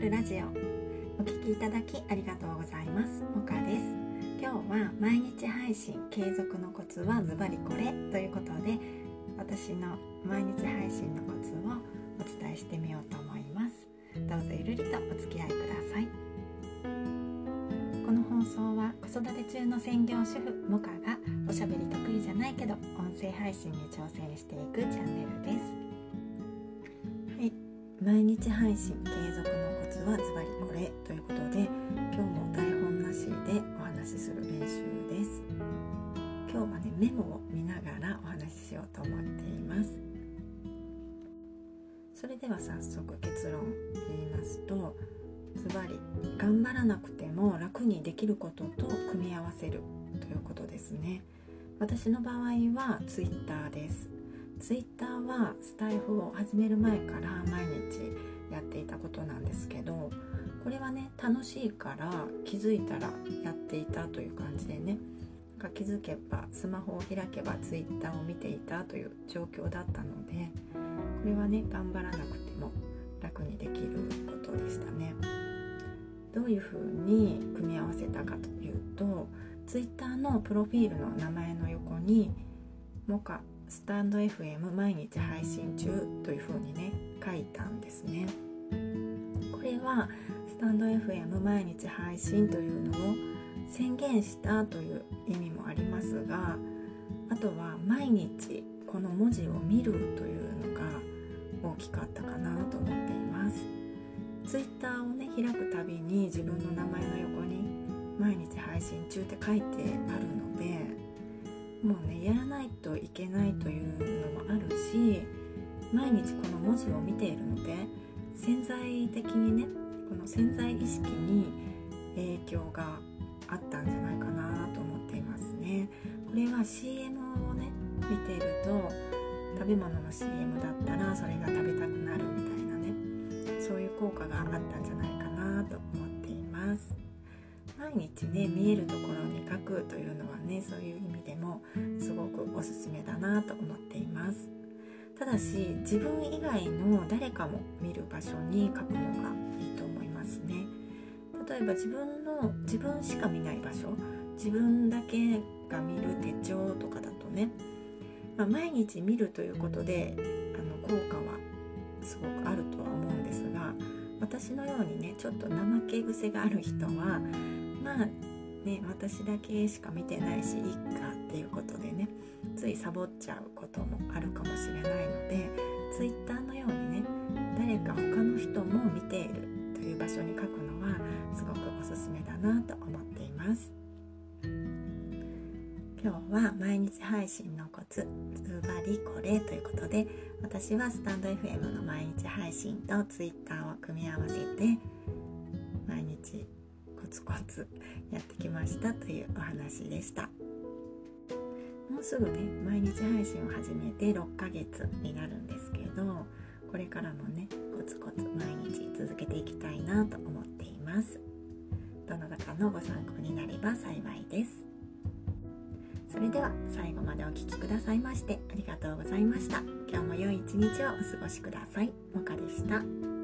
るラジオ。お聞きいただきありがとうございます。モカです。今日は毎日配信継続のコツはズバリこれ。ということで私の毎日配信のコツをお伝えしてみようと思います。どうぞゆるりとお付き合いください。この放送は子育て中の専業主婦モカがおしゃべり得意じゃないけど音声配信に挑戦していくチャンネルです。毎日配信継続はズバリこれということで今日も台本なしでお話しする練習です。今日はねメモを見ながらお話ししようと思っています。それでは早速結論言いますとズバリ頑張らなくても楽にできることと組み合わせるということですね。私の場合は Twitter です。ツイッターはスタイフを始める前から毎日やっていたことなんですけどこれはね楽しいから気づいたらやっていたという感じでねなんか気づけばスマホを開けばツイッターを見ていたという状況だったのでこれはね頑張らなくても楽にできることでしたね。どういうふうに組み合わせたかというとツイッターのプロフィールの名前の横にモカスタンド FM 毎日配信中というふうにね書いたんですね。これはスタンド FM 毎日配信というのを宣言したという意味もありますがあとは毎日この文字を見るというのが大きかったかなと思っています。ツイッターをね開くたびに自分の名前の横に毎日配信中って書いてあるのでもうねやらないといけないというのもあるし毎日この文字を見ているので潜在的にねこの潜在意識に影響があったんじゃないかなと思っていますね。これは CM をね見ていると食べ物の CM だったらそれが食べたくなるみたいなねそういう効果があったんじゃないかなと思っています。毎日ね見えるところに書くというのはねそういう意味でもすごくおすすめだなと思っています。ただし自分以外の誰かも見る場所に書くのがいいと思いますね。例えば自分の自分しか見ない場所自分だけが見る手帳とかだとね、まあ、毎日見るということであの効果はすごくあるとは思うんですが私のようにねちょっと怠け癖がある人はまあね私だけしか見てないしいっかっていうことでねついサボっちゃうこともあるかもしれないので Twitter のようにね誰か他の人も見ているという場所に書くのはすごくおすすめだなと思っています。今日は毎日配信のコツズバリこれということで私はスタンド FM の毎日配信と Twitter を組み合わせて毎日コツコツやってきましたというお話でした。もうすぐね毎日配信を始めて6ヶ月になるんですけどこれからもねコツコツ毎日続けていきたいなと思っています。どなたかのご参考になれば幸いです。それでは最後までお聴きくださいましてありがとうございました。今日も良い一日をお過ごしください。もかでした。